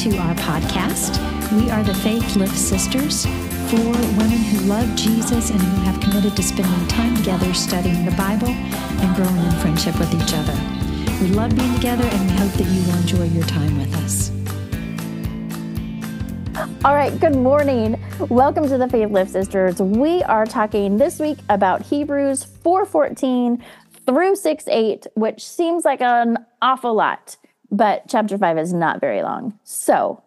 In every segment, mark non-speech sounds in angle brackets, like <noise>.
to our podcast. We are the Faith Lift Sisters for women who love Jesus and who have committed to spending time together studying the Bible and growing in friendship with each other. We love being together and we hope that you will enjoy your time with us. All right, good morning. Welcome to the Faith Lift Sisters. We are talking this week about Hebrews 4:14 through 6:8, which seems like an awful lot, but chapter 5 is not very long. So,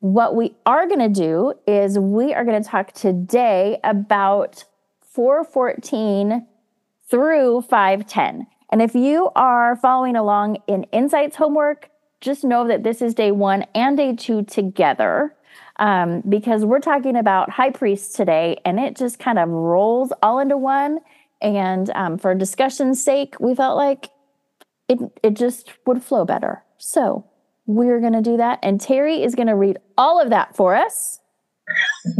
what we are going to do is we are going to talk today about 414 through 510. And if you are following along in Insights homework, just know that this is day one and day two together um, because we're talking about high priests today and it just kind of rolls all into one. And um, for discussion's sake, we felt like it, it just would flow better. So we're going to do that. And Terry is going to read all of that for us.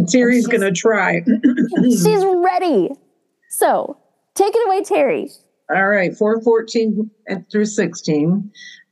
Terry's going to try. <laughs> she's ready. So take it away, Terry. All right, 414 through 16.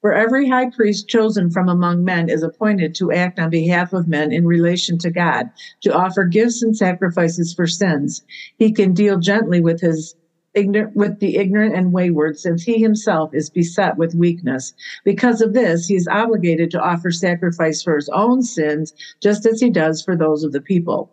For every high priest chosen from among men is appointed to act on behalf of men in relation to God, to offer gifts and sacrifices for sins. He can deal gently with his ignorant with the ignorant and wayward, since he himself is beset with weakness. Because of this, he is obligated to offer sacrifice for his own sins, just as he does for those of the people.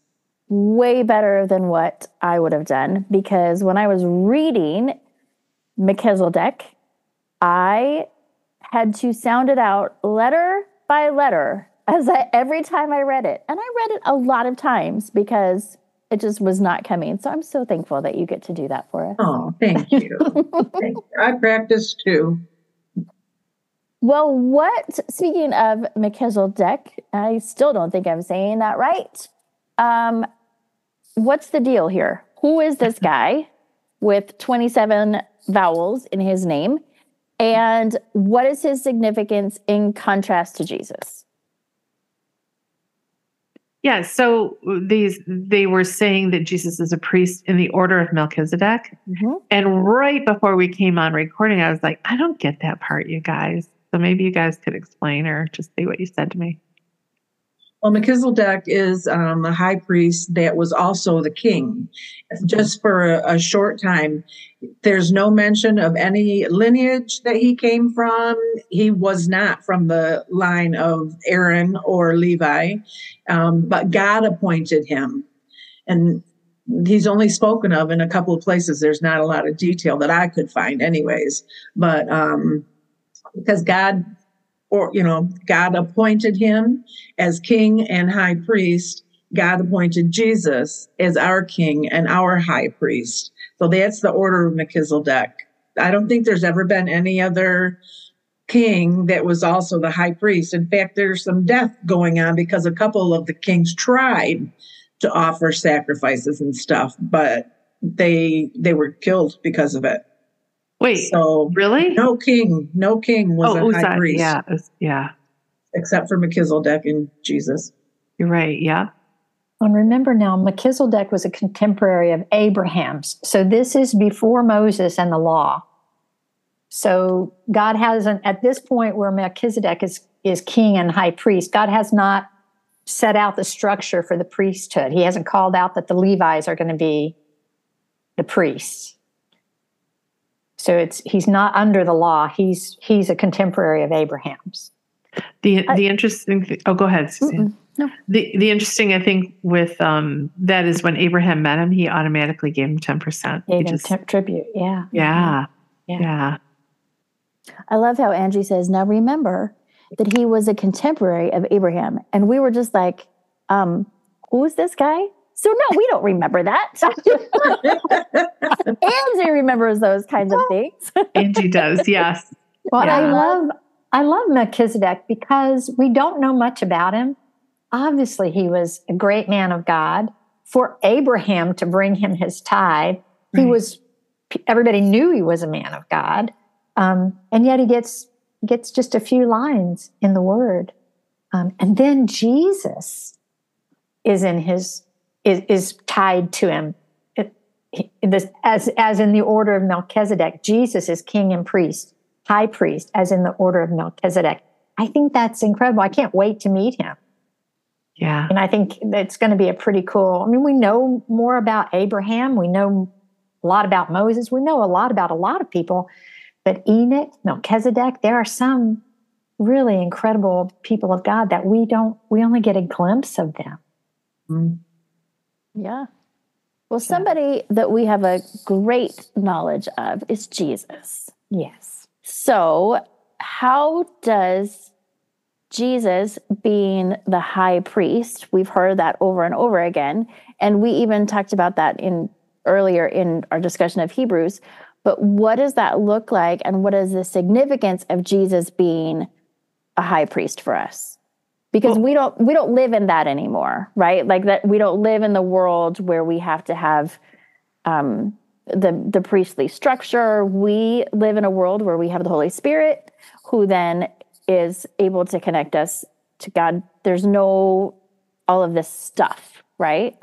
way better than what I would have done because when I was reading Melchizedek, I had to sound it out letter by letter as I, every time I read it. And I read it a lot of times because it just was not coming. So I'm so thankful that you get to do that for us. Oh, thank you. <laughs> thank you. I practice too. Well, what, speaking of Melchizedek, I still don't think I'm saying that right. Um, what's the deal here? Who is this <laughs> guy with 27 vowels in his name? And what is his significance in contrast to Jesus? Yeah, so these they were saying that Jesus is a priest in the order of Melchizedek. Mm-hmm. And right before we came on recording, I was like, I don't get that part, you guys. So maybe you guys could explain or just say what you said to me. Well, Melchizedek is um, high priest that was also the king, just for a, a, short time. There's no mention of any lineage that he came from. He was not from the line of Aaron or Levi, um, but God appointed him. And he's only spoken of in a couple of places. There's not a lot of detail that I could find, anyways. But um, because God or you know god appointed him as king and high priest. God appointed jesus as our king and our high priest. So that's the order of melchizedek. I don't think there's ever been any other king that was also the high priest. In fact there's some death going on because a couple of the kings tried to offer sacrifices and stuff but they they were killed because of it Wait, so really? No king, no king was oh, a high priest. Yeah, yeah. Except for Melchizedek and Jesus. You're right. Yeah. And remember now, Melchizedek was a contemporary of Abraham's. So this is before Moses and the law. So God hasn't, at this point where Melchizedek is, is king and high priest, God has not set out the structure for the priesthood. He hasn't called out that the Levites are going to be the priests. So it's he's not under the law. He's he's a contemporary of Abraham's. The the interesting thing, oh go ahead, Suzanne. No. The the interesting I think with um that is when Abraham met him, he automatically gave him ten percent. Gave him t- tribute. Yeah. Yeah. Yeah. Yeah. I love how Angie says, now remember that he was a contemporary of Abraham. And we were just like, um, who's this guy? So no, we don't remember that. <laughs> Angie remembers those kinds of things. Angie does, <laughs> yes. Well, Yeah. I love I love Melchizedek because we don't know much about him. Obviously, he was a great man of God. For Abraham to bring him his tithe, he Right. was. Everybody knew he was a man of God, um, and yet he gets gets just a few lines in the Word, um, and then Jesus is in his is is tied to him. It, this, as as in the order of Melchizedek, Jesus is king and priest high priest, as in the order of Melchizedek. I think that's incredible. I can't wait to meet him. Yeah. And I think it's going to be a pretty cool. I mean, we know more about Abraham, we know a lot about Moses, we know a lot about a lot of people, but Enoch, Melchizedek, there are some really incredible people of God that we don't, we only get a glimpse of them. Mm. Yeah. Well, somebody that we have a great knowledge of is Jesus. Yes. So, how does Jesus being the high priest, we've heard that over and over again, and we even talked about that in earlier in our discussion of Hebrews, but what does that look like and what is the significance of Jesus being a high priest for us? Because Well- we don't we don't live in that anymore, right? Like that we don't live in the world where we have to have um the the priestly structure. We live in a world where we have the Holy Spirit, who then is able to connect us to God. There's no all of this stuff, right?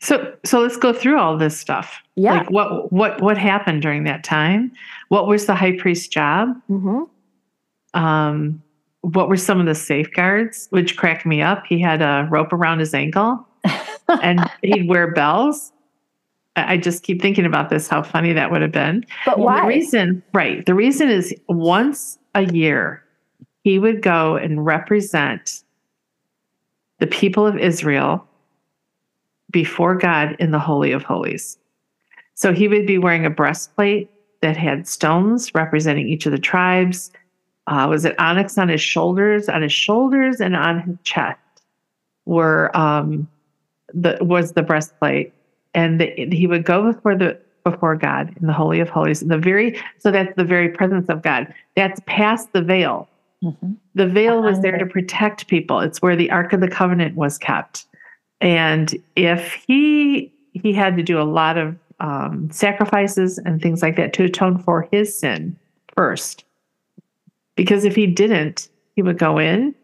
So so let's go through all this stuff. Yeah. Like what what what happened during that time? What was the high priest's job? Mm-hmm. Um, what were some of the safeguards, which cracked me up? He had a rope around his ankle <laughs> and he'd wear bells. I just keep thinking about this, how funny that would have been. But And The reason, right. The reason is once a year, he would go and represent the people of Israel before God in the Holy of Holies. So he would be wearing a breastplate that had stones representing each of the tribes. Uh, was it onyx on his shoulders? On his shoulders and on his chest were um, the was the breastplate, and the, he would go before the before God in the Holy of Holies. The very so that's the very presence of God. That's past the veil. Mhm. The veil was there to protect people. It's where the Ark of the Covenant was kept. And if he he had to do a lot of um, sacrifices and things like that to atone for his sin first, because if he didn't, he would go in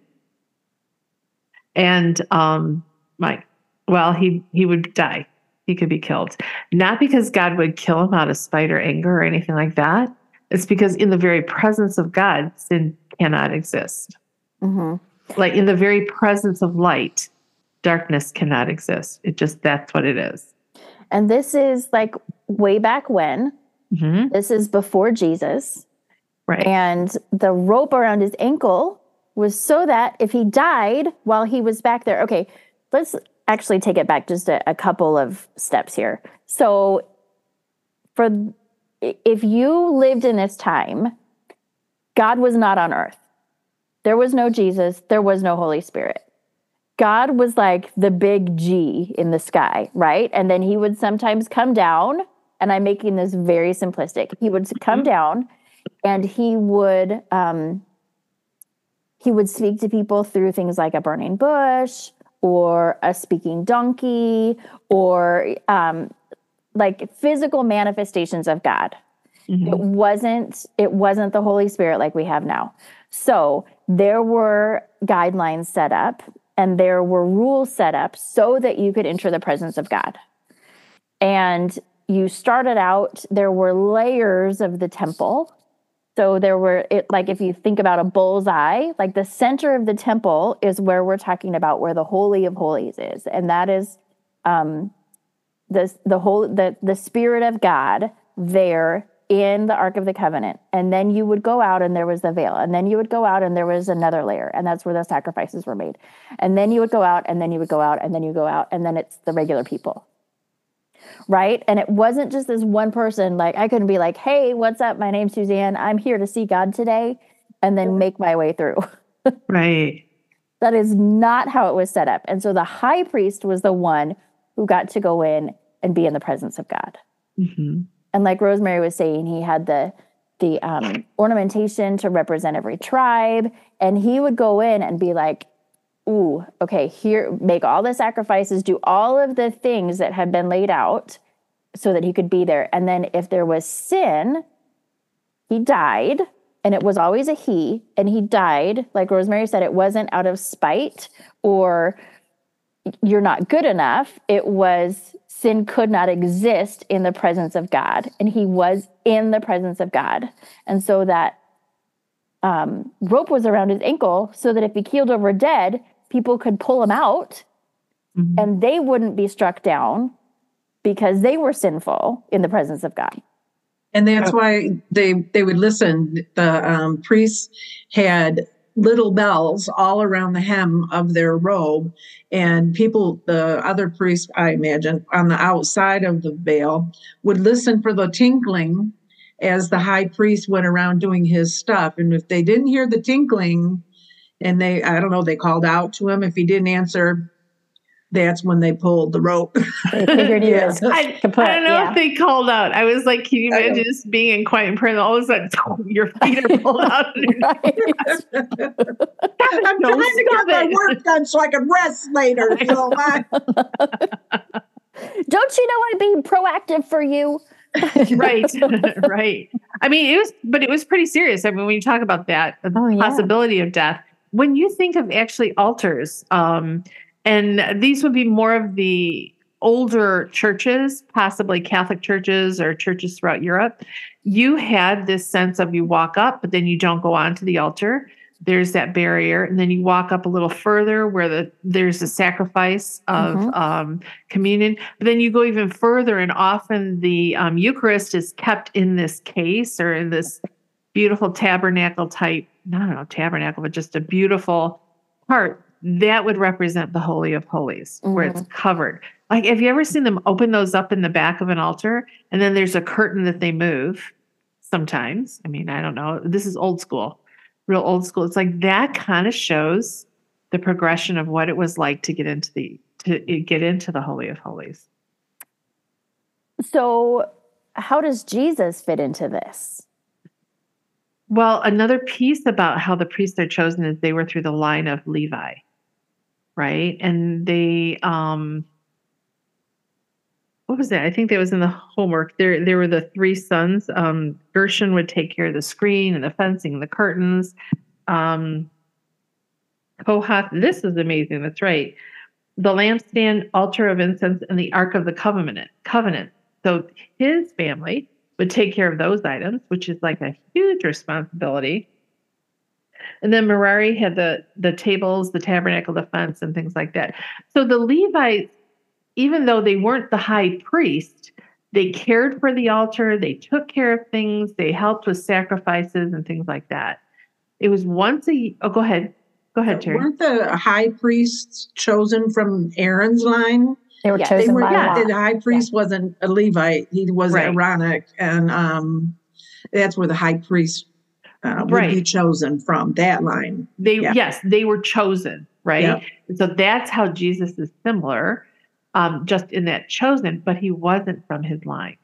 and um, like, well, he he would die. He could be killed, not because God would kill him out of spite or anger or anything like that. It's because in the very presence of God, sin cannot exist. hmm Like in the very presence of light, darkness cannot exist. It just that's what it is. And this is like way back when. Mhm. This is before Jesus. Right. And the rope around his ankle was so that if he died while he was back there, okay, let's actually take it back just a, a couple of steps here. So, for if you lived in this time, God was not on earth. There was no Jesus, there was no Holy Spirit. God was like the big G in the sky, right? And then he would sometimes come down, and I'm making this very simplistic. He would come Mhm. down and he would um, he would speak to people through things like a burning bush or a speaking donkey or um, like physical manifestations of God. Mhm. It wasn't it wasn't the Holy Spirit like we have now. So there were guidelines set up and there were rules set up so that you could enter the presence of God. And you started out there were layers of the temple So there were it like if you think about a bullseye, like the center of the temple is where we're talking about where the holy of holies is, and that is um, the the whole the the spirit of God there in the Ark of the Covenant. And then you would go out and there was the veil. And then you would go out and there was another layer. And that's where the sacrifices were made. And then you would go out and then you would go out and then you go out and then it's the regular people. Right. And it wasn't just this one person. Like I couldn't be like, hey, what's up? My name's Suzanne. I'm here to see God today and then make my way through. <laughs> right. That is not how it was set up. And so the high priest was the one who got to go in and be in the presence of God. Mm-hmm. And like Rosemary was saying, he had the the um, ornamentation to represent every tribe, and he would go in and be like, "Ooh, okay, here, make all the sacrifices, do all of the things that had been laid out, so that he could be there." And then if there was sin, he died, and it was always a he, and he died. Like Rosemary said, it wasn't out of spite or you're not good enough. It was sin could not exist in the presence of God, and he was in the presence of God. And so that um, rope was around his ankle so that if he keeled over dead, people could pull him out mm-hmm. and they wouldn't be struck down because they were sinful in the presence of God. And that's why they they would listen. The um, priests had little bells all around the hem of their robe. And people, the other priests, I imagine, on the outside of the veil would listen for the tinkling as the high priest went around doing his stuff. And if they didn't hear the tinkling, and they, I don't know, they called out to him. If he didn't answer, that's when they pulled the rope. They figured he <laughs> was I, kaput, I don't know yeah. if they called out. I was like, can you imagine just being in quiet prayer and all of a sudden <laughs> your feet are pulled <laughs> out? I'm trying to get my work done so I can rest later. So my... Don't you know I'd be proactive for you? right, right. I mean, it was, but it was pretty serious. I mean, when you talk about that, the oh, yeah. possibility of death, when you think of actually altars, um, and these would be more of the older churches, possibly Catholic churches or churches throughout Europe. You had this sense of you walk up, but then you don't go on to the altar. There's that barrier, and then you walk up a little further where the there's a sacrifice of mm-hmm. um, communion. But then you go even further, and often the um, Eucharist is kept in this case or in this beautiful tabernacle type. I don't know tabernacle, but just a beautiful part that would represent the Holy of Holies, mm-hmm. where it's mm-hmm. covered. Like, have you ever seen them open those up in the back of an altar and then there's a curtain that they move sometimes? I mean, I don't know. This is old school, real old school. It's like that kind of shows the progression of what it was like to get into the to get into the Holy of Holies. So, how does Jesus fit into this? Well, another piece about how the priests are chosen is they were through the line of Levi right? And they um what was that? I think that was in the homework. There there were the three sons. Um Gershon would take care of the screen and the fencing and the curtains. Um Kohath, this is amazing. That's right. The lampstand, altar of incense, and the Ark of the Covenant. Covenant. So his family would take care of those items, which is like a huge responsibility. And then Merari had the the tables, the tabernacle defense, and things like that. So the Levites, even though they weren't the high priest, they cared for the altar, they took care of things, they helped with sacrifices and things like that. It was once a oh go ahead. Go ahead, Terry. Weren't the high priests chosen from Aaron's line? They were chosen they were, by yeah, law. The high priest yeah. wasn't a Levite; he was right. Aaronic, and um, that's where the high priest uh, would right. be chosen from that line. They yeah. yes, they were chosen, right? Yep. So that's how Jesus is similar, um, just in that chosen, but he wasn't from his line,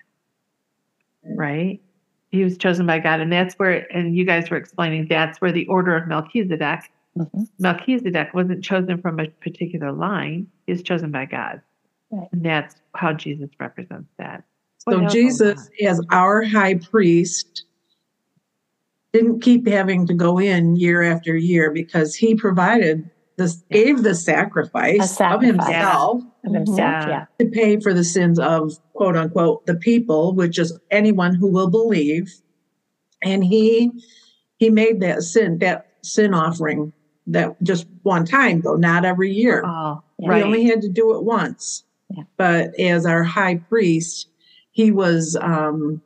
right? He was chosen by God, and that's where, and you guys were explaining that's where the order of Melchizedek. Mm-hmm. Melchizedek wasn't chosen from a particular line; he was chosen by God, right. and that's how Jesus represents that. so Jesus, as our high priest, didn't keep having to go in year after year because he provided this gave the sacrifice, sacrifice. of himself, of himself yeah. to pay for the sins of quote unquote the people, which is anyone who will believe. and he he made that sin that sin offering that just one time though, not every year. Oh, He right. only had to do it once. Yeah. But as our high priest, he was um,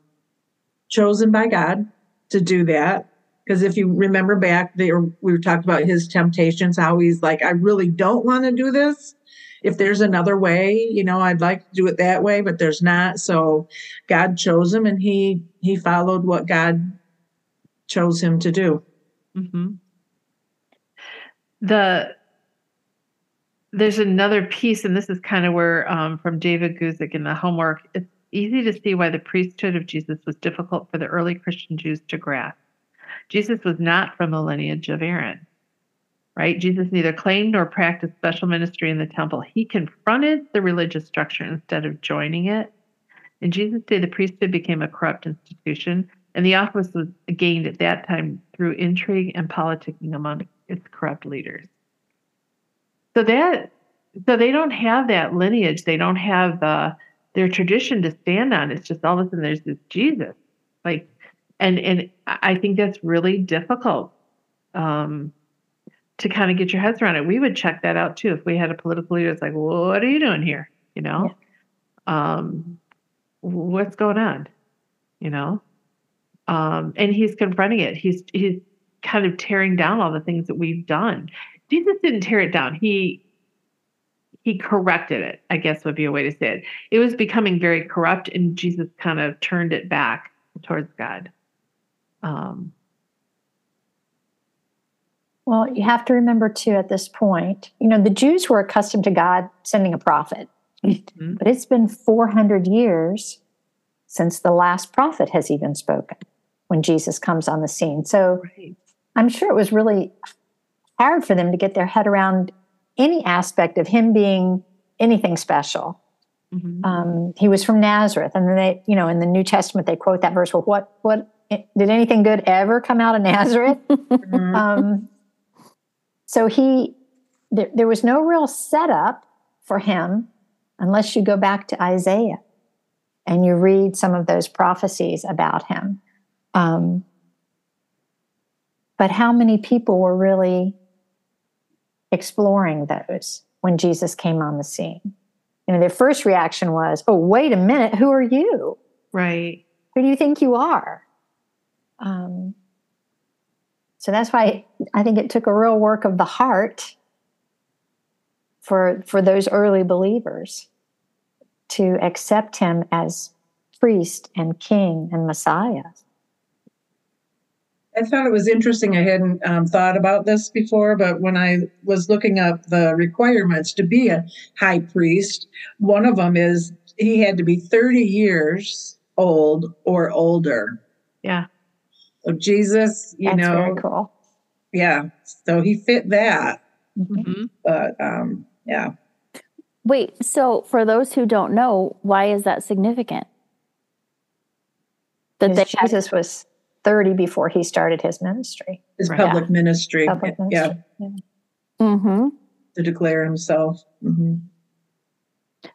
chosen by God to do that. Because if you remember back, they were, we were talking about his temptations, how he's like, I really don't want to do this. If there's another way, you know, I'd like to do it that way, but there's not. So God chose him, and he he followed what God chose him to do. hmm The there's another piece, and this is kind of where um, from David Guzik in the homework. It's easy to see why the priesthood of Jesus was difficult for the early Christian Jews to grasp. Jesus was not from the lineage of Aaron, right? Jesus neither claimed nor practiced special ministry in the temple. He confronted the religious structure instead of joining it. In Jesus' day, the priesthood became a corrupt institution, and the office was gained at that time through intrigue and politicking among its corrupt leaders. So that so they don't have that lineage. They don't have the their tradition to stand on. It's just all of a sudden there's this Jesus. Like and and I think that's really difficult um to kind of get your heads around it. We would check that out too if we had a political leader It's like, what are you doing here? You know? Um what's going on? You know? Um and he's confronting it. He's he's kind of tearing down all the things that we've done. Jesus didn't tear it down. He he corrected it, I guess would be a way to say it. It was becoming very corrupt, and Jesus kind of turned it back towards God. Um, Well, you have to remember too at this point, you know, the Jews were accustomed to God sending a prophet, Mhm. but it's been 400 years since the last prophet has even spoken when Jesus comes on the scene. So right. I'm sure it was really hard for them to get their head around any aspect of him being anything special. Mhm. Um, he was from Nazareth, and then they, you know, in the New Testament they quote that verse. Well, what, what did anything good ever come out of Nazareth? <laughs> Mhm. um, so he, there, there was no real setup for him unless you go back to Isaiah and you read some of those prophecies about him. Um, but how many people were really exploring those when Jesus came on the scene? You know, their first reaction was, "Oh, wait a minute, who are you? Right. Who do you think you are?" Um, so that's why I think it took a real work of the heart for for those early believers to accept him as priest and king and Messiah. I thought it was interesting. I hadn't um, thought about this before, but when I was looking up the requirements to be a high priest, one of them is he had to be 30 years old or older. Yeah. So Jesus, you That's know, very cool. yeah. So he fit that, Mhm. Mhm. but um, yeah. Wait, so for those who don't know, why is that significant? That they Because Jesus was 30 before he started his ministry. His Right. public ministry, Public yeah, ministry. hmm to declare himself. hmm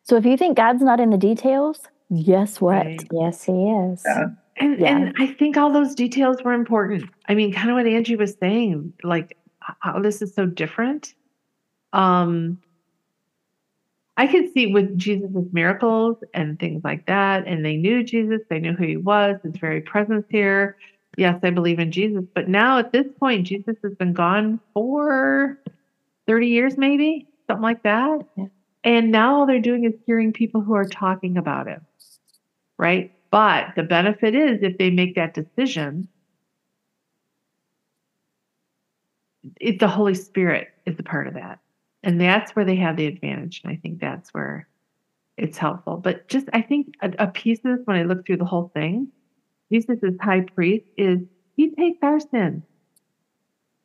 So if you think God's not in the details, guess what? Right. Yes, he is. Yeah. And, Yeah. and I think all those details were important. I mean, kind of what Angie was saying, like how this is so different. Um, I could see with Jesus' miracles and things like that, and they knew Jesus, they knew who he was, his very presence here. Yes, I believe in Jesus. But now at this point, Jesus has been gone for 30 years, maybe, something like that. Yeah. And now all they're doing is hearing people who are talking about him right? But the benefit is if they make that decision, it, the Holy Spirit is a part of that. And that's where they have the advantage. And I think that's where it's helpful. But just, I think a, a piece of this, when I look through the whole thing, Jesus as high priest is he takes our sin,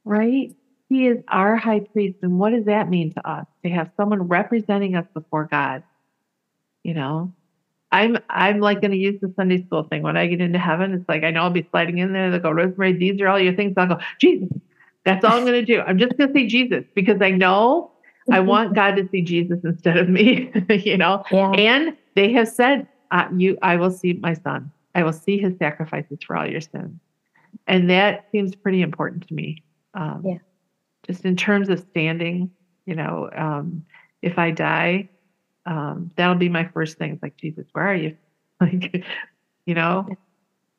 right? He is our high priest. And what does that mean to us? To have someone representing us before God, you know? I'm I'm like going to use the Sunday school thing when I get into heaven. It's like I know I'll be sliding in there. They'll go, Rosemary, these are all your things. I'll go, Jesus. That's all I'm going to do. I'm just going to say Jesus because I know I want God to see Jesus instead of me. <laughs> you know, Yeah. and they have said, uh, "You, I will see my son. I will see his sacrifices for all your sins." and that seems pretty important to me. Um, Yeah. Just in terms of standing, you know, um, if I die, um, that'll be my first thing. It's like, Jesus, where are you? <laughs> Like, you know,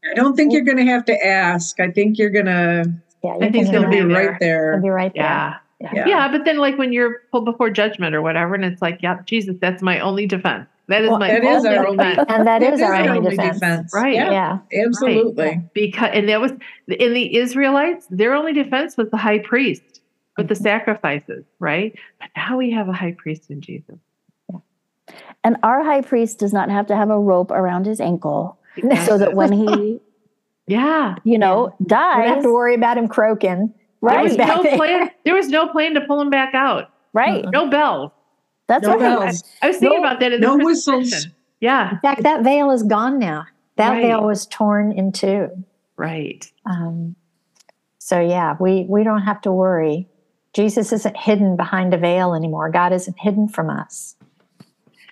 I don't think you're going to have to ask. I think you're going to Yeah, I think can he'll be be right there. You'll be right there. yeah. Yeah. Yeah. Yeah, but then like when you're pulled before judgment or whatever, and it's like, yeah, Jesus, that's my only defense. That is Well, my That is only our only- defense. And that It is our only defense. Right. Yeah, Yeah. absolutely. because and that was in the Israelites, their only defense was the high priest with the mm-hmm. sacrifices, right? But now we have a high priest in Jesus. And our high priest does not have to have a rope around his ankle so that when he, <laughs> yeah, you know, dies, You don't have to worry about him croaking. Right. there right, was no there. plan. There was no plan to pull him back out. right. No bells. That's No right. bells. I was thinking No- about that in the no crucifixion. whistles. Yeah, In fact, that veil is gone now. That Right. veil was torn in two. right. Um, so yeah, we we don't have to worry. Jesus isn't hidden behind a veil anymore. God isn't hidden from us.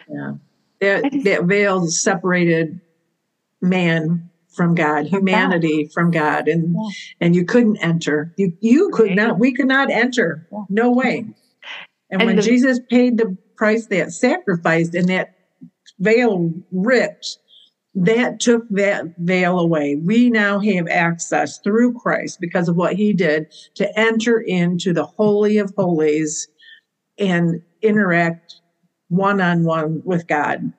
Yeah. That that veil separated man from God, humanity from God, and Yeah. and you couldn't enter. You you could Right. not. We could not enter. Yeah. No way. And, And when the- Jesus paid the price, that sacrificed and that veil ripped, that took that veil away. We now have access through Christ because of what He did to enter into the holy of holies and interact one on one with God.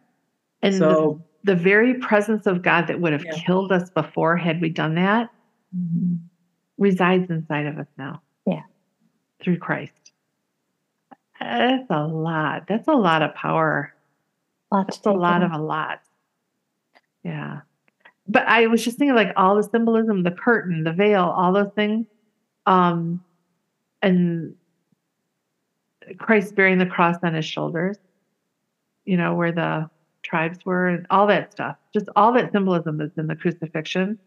And the, so the very presence of God that would have Yeah. killed us before had we done that mm-hmm. resides inside of us now. Yeah. Through Christ. That's a lot. That's a lot of power. Lot That's a lot in. of a lot. Yeah. But I was just thinking like all the symbolism, the curtain, the veil, all those things. Um and Christ bearing the cross on his shoulders, you know, where the tribes were and all that stuff. Just all that symbolism that's in the crucifixion.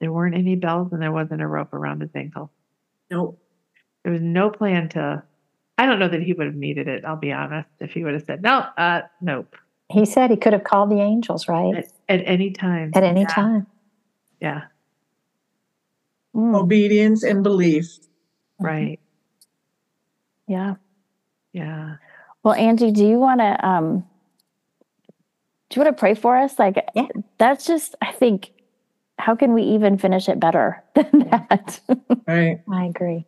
There weren't any bells and there wasn't a rope around his ankle. Nope. There was no plan to I don't know that he would have needed it, I'll be honest, if he would have said, No, uh nope. He said he could have called the angels, right? At, at any time. At any Yeah. time. Yeah. Mm, obedience and belief. Right. yeah. Yeah. Well, Angie, do you want to um do you want to pray for us? Like Yeah. that's just I think how can we even finish it better <laughs> than that? Right. I agree.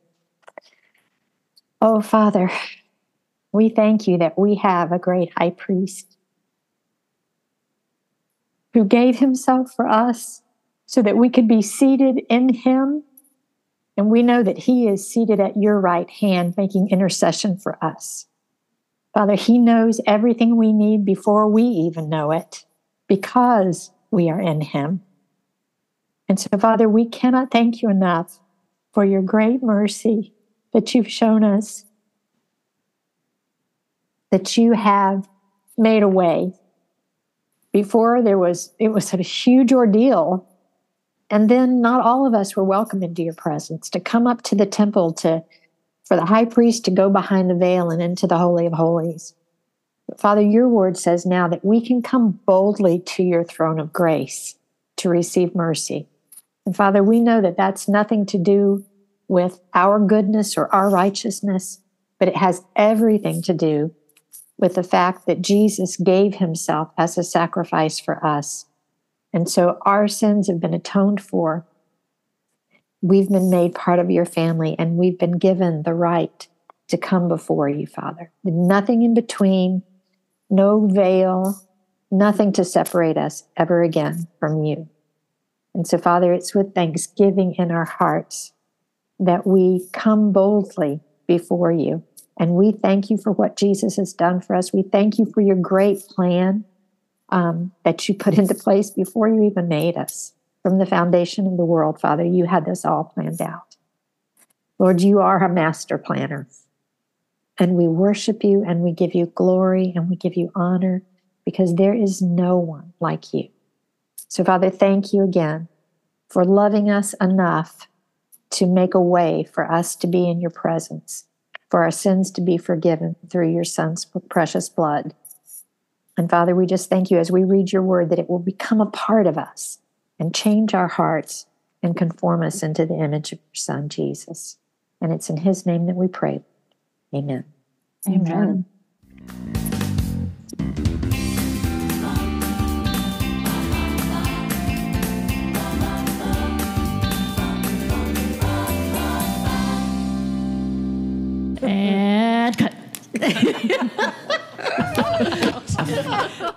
Oh, Father, we thank you that we have a great high priest who gave himself for us so that we could be seated in him. And we know that he is seated at your right hand, making intercession for us. Father, he knows everything we need before we even know it because we are in him. And so, Father, we cannot thank you enough for your great mercy that you've shown us, that you have made a way. Before there was, it was a huge ordeal. And then not all of us were welcome into your presence to come up to the temple to, for the high priest to go behind the veil and into the Holy of Holies. But Father, your word says now that we can come boldly to your throne of grace to receive mercy. And Father, we know that that's nothing to do with our goodness or our righteousness, but it has everything to do with the fact that Jesus gave himself as a sacrifice for us. And so our sins have been atoned for. We've been made part of your family and we've been given the right to come before you, Father. Nothing in between, no veil, nothing to separate us ever again from you. And so, Father, it's with thanksgiving in our hearts that we come boldly before you. And we thank you for what Jesus has done for us. We thank you for your great plan um, that you put into place before you even made us. From the foundation of the world, Father, you had this all planned out. Lord, you are a master planner. And we worship you and we give you glory and we give you honor because there is no one like you. So, Father, thank you again for loving us enough to make a way for us to be in your presence, for our sins to be forgiven through your Son's precious blood. And Father, we just thank you as we read your word that it will become a part of us and change our hearts and conform us into the image of your Son, Jesus. And it's in his name that we pray. Amen. Amen. And cut.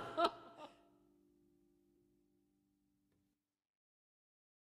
<laughs> <laughs>